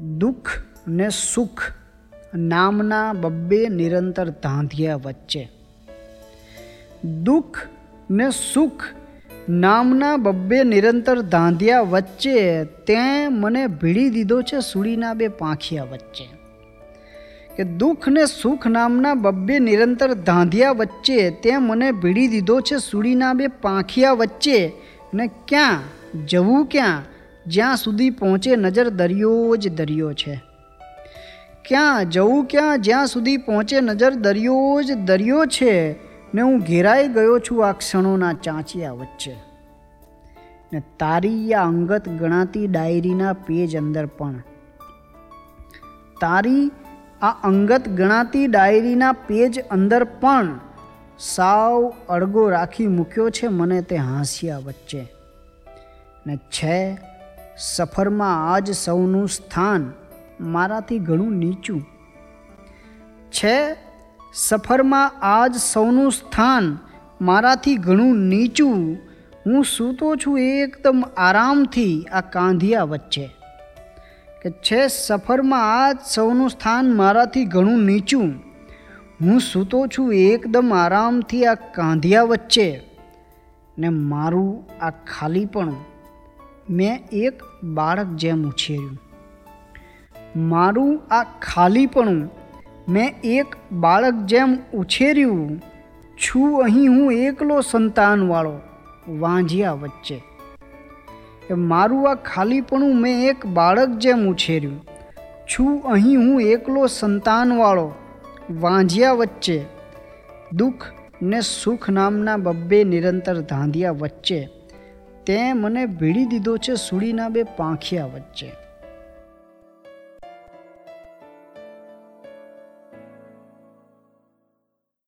દુઃખ ને સુખ નામના બબ્બે નિરંતર ધાંધિયા વચ્ચે. દુઃખ ને સુખ નામના બબ્બે નિરંતર ધાંધિયા વચ્ચે તે મને ભીડી દીધો છે સુડીના બે પાંખિયા વચ્ચે. કે દુઃખ ને સુખ નામના બબ્બે નિરંતર ધાંધિયા વચ્ચે તે મને ભીડી દીધો છે સુડીના બે પાંખિયા વચ્ચે. ને ક્યાં? જવું ક્યાં? જ્યાં સુધી પહોંચે નજર દરિયો જ દરિયો છે. ક્યાં જવું ક્યાં જ્યાં સુધી પહોંચે નજર દરિયો જ દરિયો છે, ને હું ઘેરાઈ ગયો છું આ ક્ષણોના ચાંચિયા વચ્ચે. ને તારી આ અંગત ગણાતી ડાયરીના પેજ અંદર પણ. તારી આ અંગત ગણાતી ડાયરીના પેજ અંદર પણ સાવ અડગો રાખી મૂક્યો છે મને તે હાંસિયા વચ્ચે. ને છે સફરમાં આજ સૌનું સ્થાન મારાથી ઘણું નીચું. છે, સફરમાં આજ સૌનું સ્થાન મારાથી ઘણું નીચું. હું સૂતો છું એકદમ આરામથી આ કાંધિયા વચ્ચે. કે છે, સફરમાં આજ સૌનું સ્થાન મારાથી ઘણું નીચું. હું સૂતો છું એકદમ આરામથી આ કાંધિયા વચ્ચે ને મારું આ ખાલીપણું મેં એક બાળક જેમ ઉછેર્યું. મારું આ ખાલીપણું મેં એક બાળક જેમ ઉછેર્યું, છું અહીં હું એકલો સંતાનવાળો વાંઝિયા વચ્ચે. એ મારું આ ખાલીપણું મેં એક બાળક જેમ ઉછેર્યું, છું અહીં હું એકલો સંતાનવાળો વાંઝિયા વચ્ચે. દુઃખ ને સુખ નામના બબ્બે નિરંતર ધાંધિયા વચ્ચે તે મને ભીડી દીધો છે સુડીના બે પાંખિયા વચ્ચે.